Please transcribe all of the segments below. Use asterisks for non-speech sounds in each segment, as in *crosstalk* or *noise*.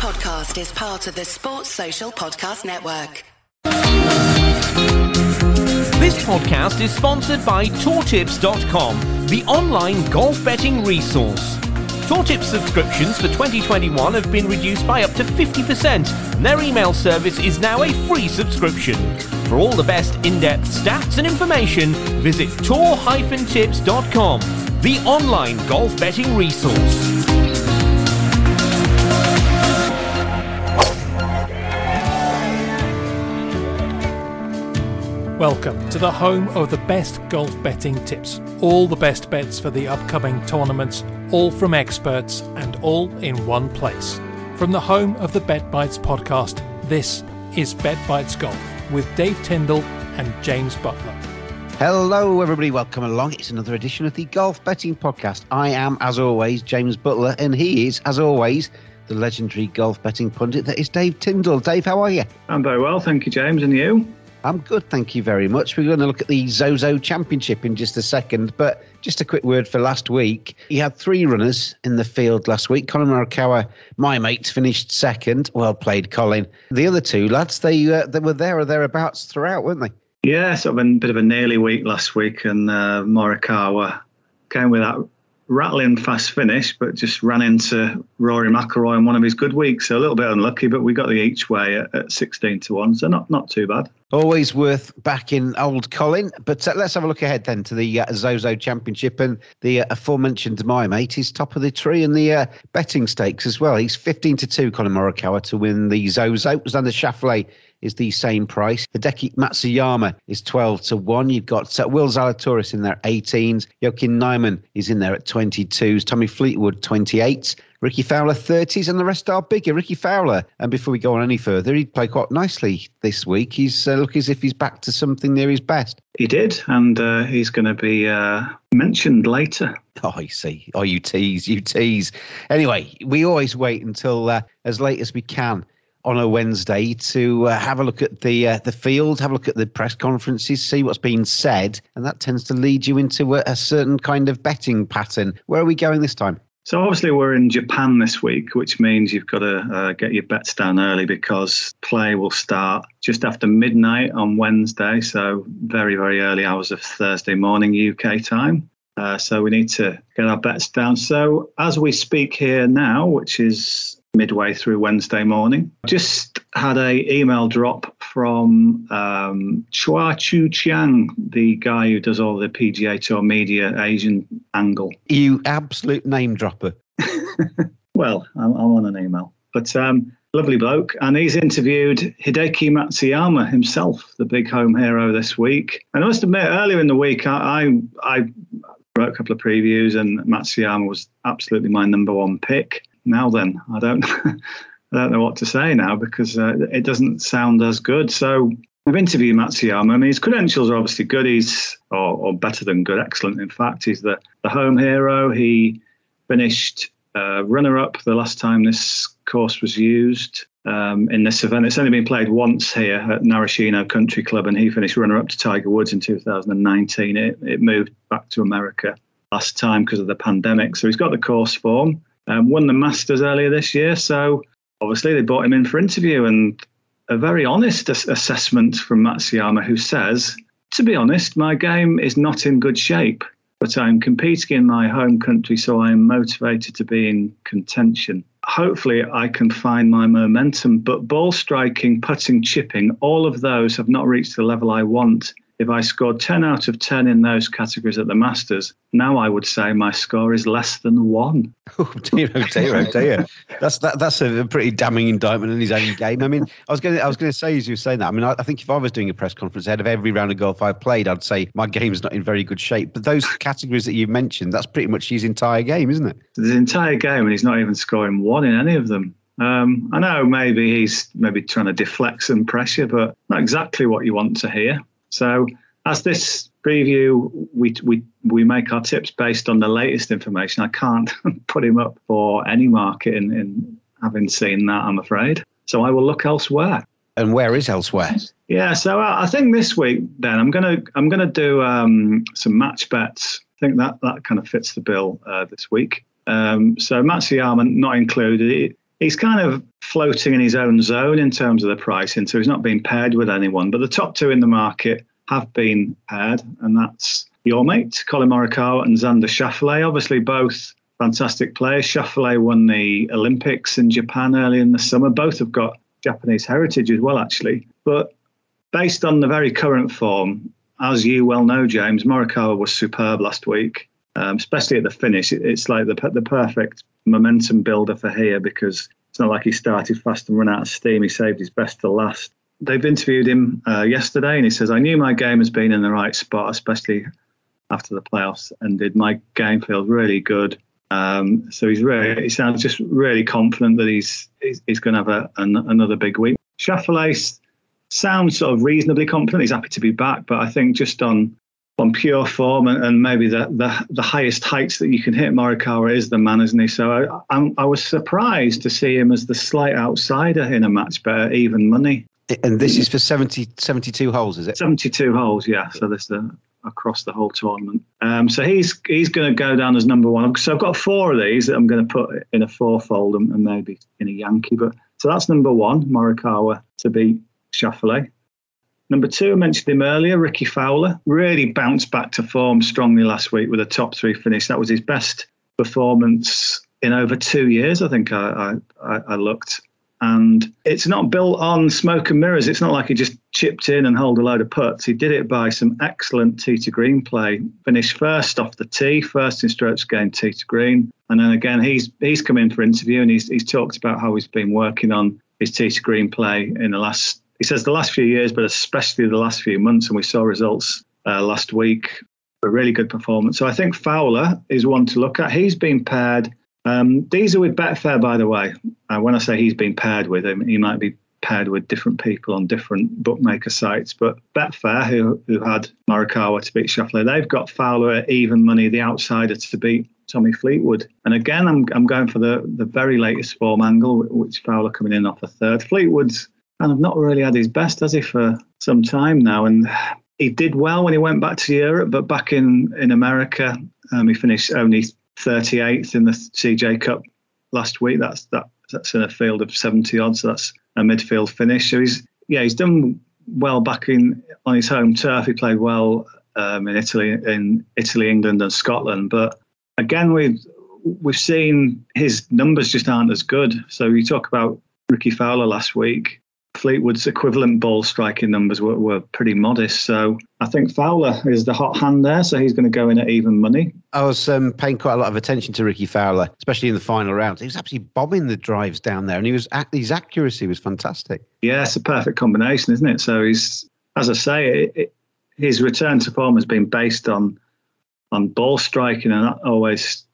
podcast is part of the Sports Social Podcast Network. This podcast is sponsored by TourTips.com, the online golf betting resource. TourTips subscriptions for 2021 have been reduced by up to 50%, and their email service is now a free subscription. For all the best in-depth stats and information, visit tour-tips.com, the online golf betting resource. Welcome to the home of the best golf betting tips. All the best bets for the upcoming tournaments, all from experts and all in one place. From the home of the Bet Bites podcast, this is Bet Bites Golf with Dave Tindall and James Buttler. Hello, everybody. Welcome along. It's another edition of the Golf Betting Podcast. I am, as always, James Buttler, and he is, as always, the legendary golf betting pundit that is Dave Tindall. Dave, how are you? I'm very well, thank you, James. And you? I'm good, thank you very much. We're going to look at the Zozo Championship in just a second, but just a quick word for last week. He had three runners in the field last week. Collin Morikawa, my mate, finished second. Well played, Collin. The other two lads, they uh, they were there or thereabouts throughout, weren't they? Yeah, sort of a bit of a nearly week last week, and uh, Morikawa came with that rattling fast finish, but just ran into Rory McIlroy in one of his good weeks. So a little bit unlucky, but we got the each way at, at 16 to 1, so not, not too bad. Always worth backing old Collin. But uh, let's have a look ahead then to the uh, Zozo Championship and the uh, aforementioned my mate. He's top of the tree in the uh, betting stakes as well. He's 15 to 2, Collin Morikawa, to win the Zozo. Xander Schauffele is the same price. Hideki Matsuyama is 12 to 1. You've got uh, Will Zalatoris in there at 18s. Joaquin Niemann is in there at 22s. Tommy Fleetwood, 28. Rickie Fowler 30s, and the rest are bigger. Rickie Fowler, and before we go on any further, he played quite nicely this week. He's uh, looking as if he's back to something near his best. He did, and uh, he's going to be uh, mentioned later. Oh, I see. Oh, you tease, you tease. Anyway, we always wait until uh, as late as we can on a Wednesday to uh, have a look at the uh, the field, have a look at the press conferences, see what's being said, and that tends to lead you into a, a certain kind of betting pattern. Where are we going this time? So obviously we're in Japan this week, which means you've got to uh, get your bets down early because play will start just after midnight on Wednesday, so very very early hours of Thursday morning UK time. Uh, so we need to get our bets down. So as we speak here now, which is midway through Wednesday morning. Just had a email drop from um, Chuah Choo Chiang, the guy who does all the PGA Tour media Asian angle. You absolute name dropper. *laughs* well, I'm, I'm, on an email, but um, lovely bloke, and he's interviewed Hideki Matsuyama himself, the big home hero this week. And I must admit, earlier in the week, I, I, I wrote a couple of previews, and Matsuyama was absolutely my number one pick now then I don't *laughs* I don't know what to say now because uh, it doesn't sound as good. So I've interviewed Matsuyama. I mean, his credentials are obviously good. He's or, or better than good, excellent. In fact, he's the the home hero. He finished uh, runner up the last time this course was used. Um, in this event. It's only been played once here at Narashino Country Club, and he finished runner up to Tiger Woods in 2019. It, it moved back to America last time because of the pandemic. So he's got the course form. Um, won the Masters earlier this year, so obviously they brought him in for interview, and a very honest ass- assessment from Matsuyama, who says, "To be honest, my game is not in good shape, but I'm competing in my home country, so I am motivated to be in contention." Hopefully, I can find my momentum, but ball striking, putting, chipping, all of those have not reached the level I want if I scored 10 out of 10 in those categories at the Masters, now I would say my score is less than one. *laughs* Oh dear, oh dear, oh dear. That's that, that's a pretty damning indictment in his own game. I mean, I was going to, I was going to say as you were saying that. I mean, I, I, think if I was doing a press conference ahead of every round of golf I played, I'd say my game's not in very good shape. But those *laughs* categories that you mentioned, that's pretty much his entire game, isn't it? His entire game, and he's not even scoring one in any of them. Um, I know maybe he's maybe trying to deflect some pressure, but not exactly what you want to hear. So, as this preview, we we we make our tips based on the latest information. I can't *laughs* put him up for any market in, in having seen that. I'm afraid. So I will look elsewhere. And where is elsewhere? Yeah, so I think this week, then I'm gonna I'm gonna do um, some match bets. I think that that kind of fits the bill uh, this week. Um, so Matsuyama not included. He's kind of floating in his own zone in terms of the pricing, so he's not being paired with anyone. But the top two in the market have been paired, and that's your mate, Collin Morikawa and Xander Schauffele. Obviously, both fantastic players. Schauffele won the Olympics in Japan early in the summer. Both have got Japanese heritage as well, actually. But based on the very current form, as you well know, James, Morikawa was superb last week, um, especially at the finish. It, it's like the, the perfect momentum builder for here because it's not like he started fast and run out of steam. He saved his best to last. They've interviewed him uh, yesterday, and he says, "I knew my game has been in the right spot, especially after the playoffs ended. My game feels really good. Um, so he's really, he sounds just really confident that he's he's, he's going to have a, an, another big week. Schauffele sounds sort of reasonably confident. He's happy to be back, but I think just on on pure form and, and maybe the, the, the highest heights that you can hit, Morikawa is the man, isn't he? So I, I, I was surprised to see him as the slight outsider in a match better even money. And this is for 70, 72 holes, is it? 72 holes, yeah. So there's the across the whole tournament. Um, so he's he's going to go down as number one. So I've got four of these that I'm going to put in a fourfold and, and maybe in a Yankee. But so that's number one, Morikawa to beat Schauffele. Number two, I mentioned him earlier, Rickie Fowler. Really bounced back to form strongly last week with a top three finish. That was his best performance in over two years, I think I, I, I looked. And it's not built on smoke and mirrors. It's not like he just chipped in and held a load of putts. He did it by some excellent tee to green play. Finished first off the tee, first in strokes gained tee to green. And then again, he's he's come in for interview and he's he's talked about how he's been working on his tee to green play in the last he says the last few years, but especially the last few months, and we saw results uh, last week. A really good performance. So I think Fowler is one to look at. He's been paired. Um, these are with Betfair, by the way. Uh, when I say he's been paired with him, he might be paired with different people on different bookmaker sites. But Betfair, who who had Morikawa to beat Schauffele, they've got Fowler even money, the outsider to beat Tommy Fleetwood. And again, I'm I'm going for the the very latest form angle, which Fowler coming in off a third. Fleetwood's kind of not really had his best, has he, for some time now? And he did well when he went back to Europe, but back in, in America, um, he finished only 38th in the CJ Cup last week. That's that that's in a field of 70 odd, so that's a midfield finish. So he's yeah, he's done well back in on his home turf. He played well um, in Italy, in Italy, England, and Scotland. But again, we've we've seen his numbers just aren't as good. So you talk about Rickie Fowler last week. Fleetwood's equivalent ball striking numbers were, were pretty modest. So I think Fowler is the hot hand there. So he's going to go in at even money. I was um, paying quite a lot of attention to Rickie Fowler, especially in the final round. He was absolutely bombing the drives down there, and he was his accuracy was fantastic. Yeah, it's a perfect combination, isn't it? So he's, as I say, it, it, his return to form has been based on on ball striking, and that always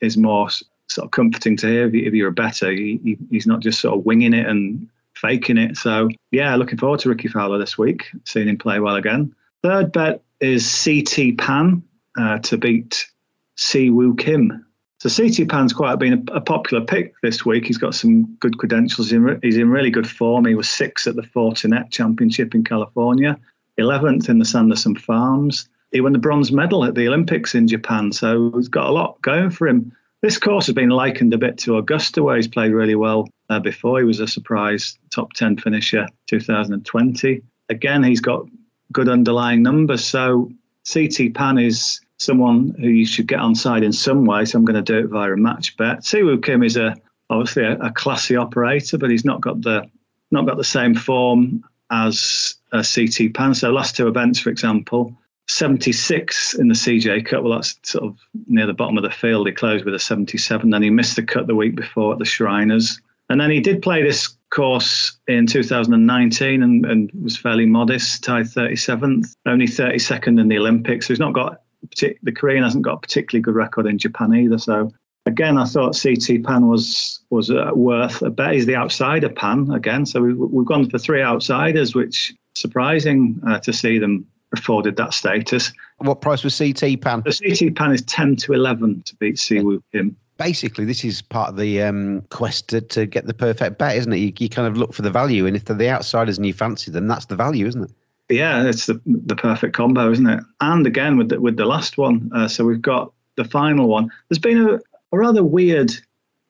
is more sort of comforting to hear. If you're a better, he, he's not just sort of winging it and faking it. So yeah, looking forward to Rickie Fowler this week, seeing him play well again. Third bet is CT Pan uh, to beat Si Woo Kim. So CT Pan's quite been a, a, popular pick this week. He's got some good credentials. He's in really good form. He was sixth at the Fortinet Championship in California, 11th in the Sanderson Farms. He won the bronze medal at the Olympics in Japan. So he's got a lot going for him. This course has been likened a bit to Augusta, where he's played really well uh, before. He was a surprise top 10 finisher 2020. Again, he's got good underlying numbers. So CT Pan is someone who you should get on side in some way. So I'm going to do it via a match bet. Si Woo Kim is a obviously a, a, classy operator, but he's not got the not got the same form as a CT Pan. So last two events, for example, 76 in the CJ Cup. Well, that's sort of near the bottom of the field. He closed with a 77. Then he missed the cut the week before at the Shriners. And then he did play this course in 2019 and, and was fairly modest, tied 37th, only 32nd in the Olympics. So he's not got, the Korean hasn't got a particularly good record in Japan either. So again, I thought CT Pan was was uh, worth a bet. He's the outsider Pan again. So we, we've gone for three outsiders, which surprising uh, to see them afforded that status. What price was CT Pan? The CT Pan is 10 to 11 to beat Si Woo Kim. Basically, this is part of the um, quest to, to, get the perfect bet, isn't it? You, you kind of look for the value, and if they're the outsiders and you fancy them, that's the value, isn't it? Yeah, it's the the perfect combo, isn't it? And again with the, with the last one, uh, so we've got the final one. There's been a, a rather weird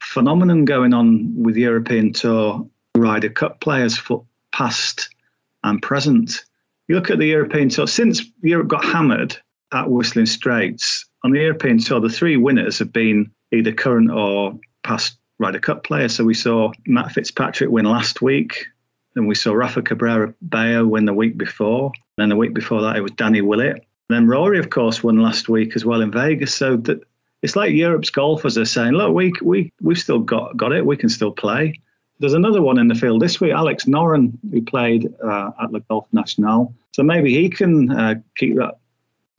phenomenon going on with European Tour Ryder Cup players for past and present. You look at the European Tour, since Europe got hammered at Whistling Straits, on the European Tour, the three winners have been either current or past Ryder Cup players. So we saw Matt Fitzpatrick win last week, and we saw Rafa Cabrera Bello win the week before. And then the week before that, it was Danny Willett. And then Rory, of course, won last week as well in Vegas. So that it's like Europe's golfers are saying, look, we we we've still got got it. We can still play. There's another one in the field this week, Alex Noren, who played uh, at Le Golf National. So maybe he can uh, keep that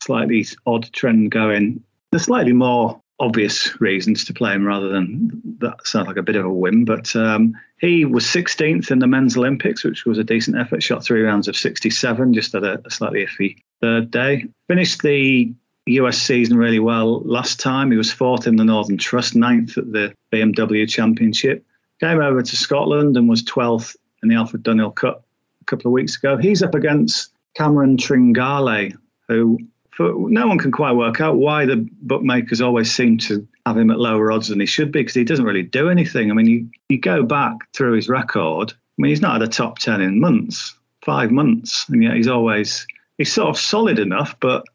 slightly odd trend going. There's slightly more obvious reasons to play him rather than that sounds like a bit of a whim. But um, he was 16th in the men's Olympics, which was a decent effort. Shot three rounds of 67, just had a, a slightly iffy third day. Finished the US season really well last time. He was fourth in the Northern Trust, ninth at the BMW Championship. Came over to Scotland and was 12th in the Alfred Dunhill Cup a couple of weeks ago. He's up against Cameron Tringale, who for, no one can quite work out why the bookmakers always seem to have him at lower odds than he should be because he doesn't really do anything. I mean, you, you go back through his record. I mean, he's not had a top 10 in months, five months, and yet he's always, he's sort of solid enough, but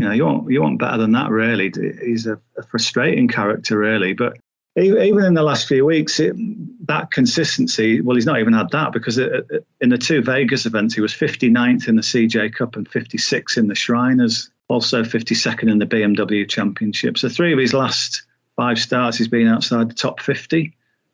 you know, you want you want better than that, really. He's a, a frustrating character, really. But even in the last few weeks, it, that consistency, well, he's not even had that because it, it, in the two Vegas events, he was 59th in the CJ Cup and 56 in the Shriners, also 52nd in the BMW Championship. So three of his last five starts, he's been outside the top 50.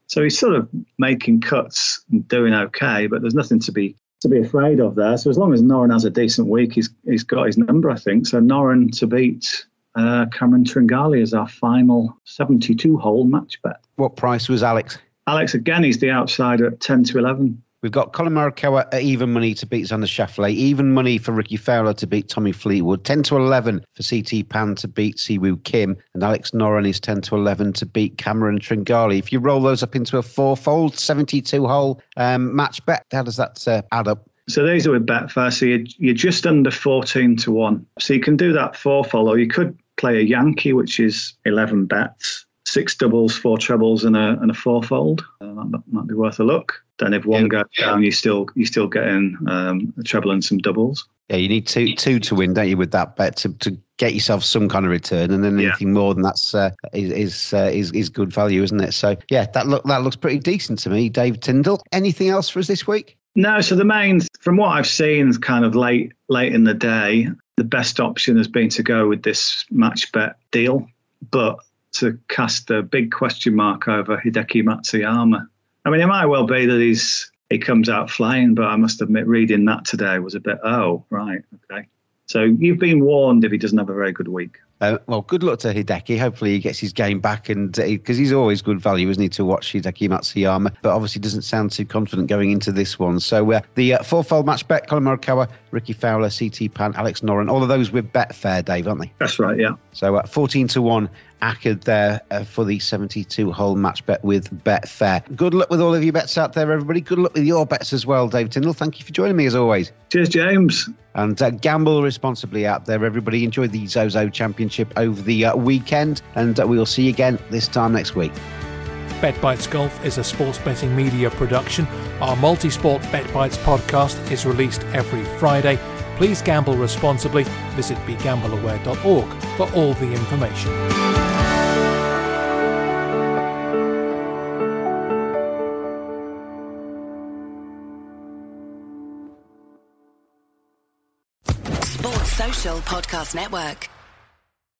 So he's sort of making cuts and doing okay, but there's nothing to be to be afraid of there. So as long as Noren has a decent week, he's he's got his number, I think. So Noren to beat uh, Cameron Tringale is our final 72 hole match bet. What price was Alex? Alex again, he's the outsider at 10 to 11. We've got Collin Morikawa at even money to beat Xander Schauffele, even money for Rickie Fowler to beat Tommy Fleetwood, 10 to 11 for CT Pan to beat Si Woo Kim, and Alex Noren is 10 to 11 to beat Cameron Tringale. If you roll those up into a fourfold 72 hole um, match bet, how does that uh, add up? So these are with Betfair. So you're, you're just under 14 to 1. So you can do that fourfold, or you could play a Yankee, which is 11 bets, six doubles, four trebles, and a, and a fourfold. Uh, that might be worth a look. Then if one yeah. goes down, you still you still get in um, a treble and some doubles. Yeah, you need two two to win, don't you, with that bet to, to get yourself some kind of return, and then anything yeah. more than that's uh, is is, uh, is is good value, isn't it? So yeah, that look that looks pretty decent to me, Dave Tindall. Anything else for us this week? No, so the main, from what I've seen, kind of late late in the day, the best option has been to go with this match bet deal, but to cast a big question mark over Hideki Matsuyama. I mean, it might well be that he's he comes out flying, but I must admit, reading that today was a bit, oh, right, okay. So you've been warned if he doesn't have a very good week. Uh, well, good luck to Hideki. Hopefully, he gets his game back, and because uh, he's always good value, isn't he, to watch Hideki Matsuyama? But obviously, doesn't sound too confident going into this one. So uh, the uh, fourfold match bet: Collin Morikawa, Rickie Fowler, CT Pan, Alex Noren. All of those with Betfair, Dave, aren't they? That's right. Yeah. So uh, fourteen to one Ackerd there uh, for the 72 hole match bet with Betfair. Good luck with all of your bets out there, everybody. Good luck with your bets as well, Dave Tindall. Thank you for joining me as always. Cheers, James. And uh, gamble responsibly out there, everybody. Enjoy the Zozo Championship over the uh, weekend, and uh, we'll see you again this time next week. Bet Bites Golf is a sports betting media production. Our multi sport Bet Bites podcast is released every Friday. Please gamble responsibly. Visit begambleaware.org for all the information. Podcast Network.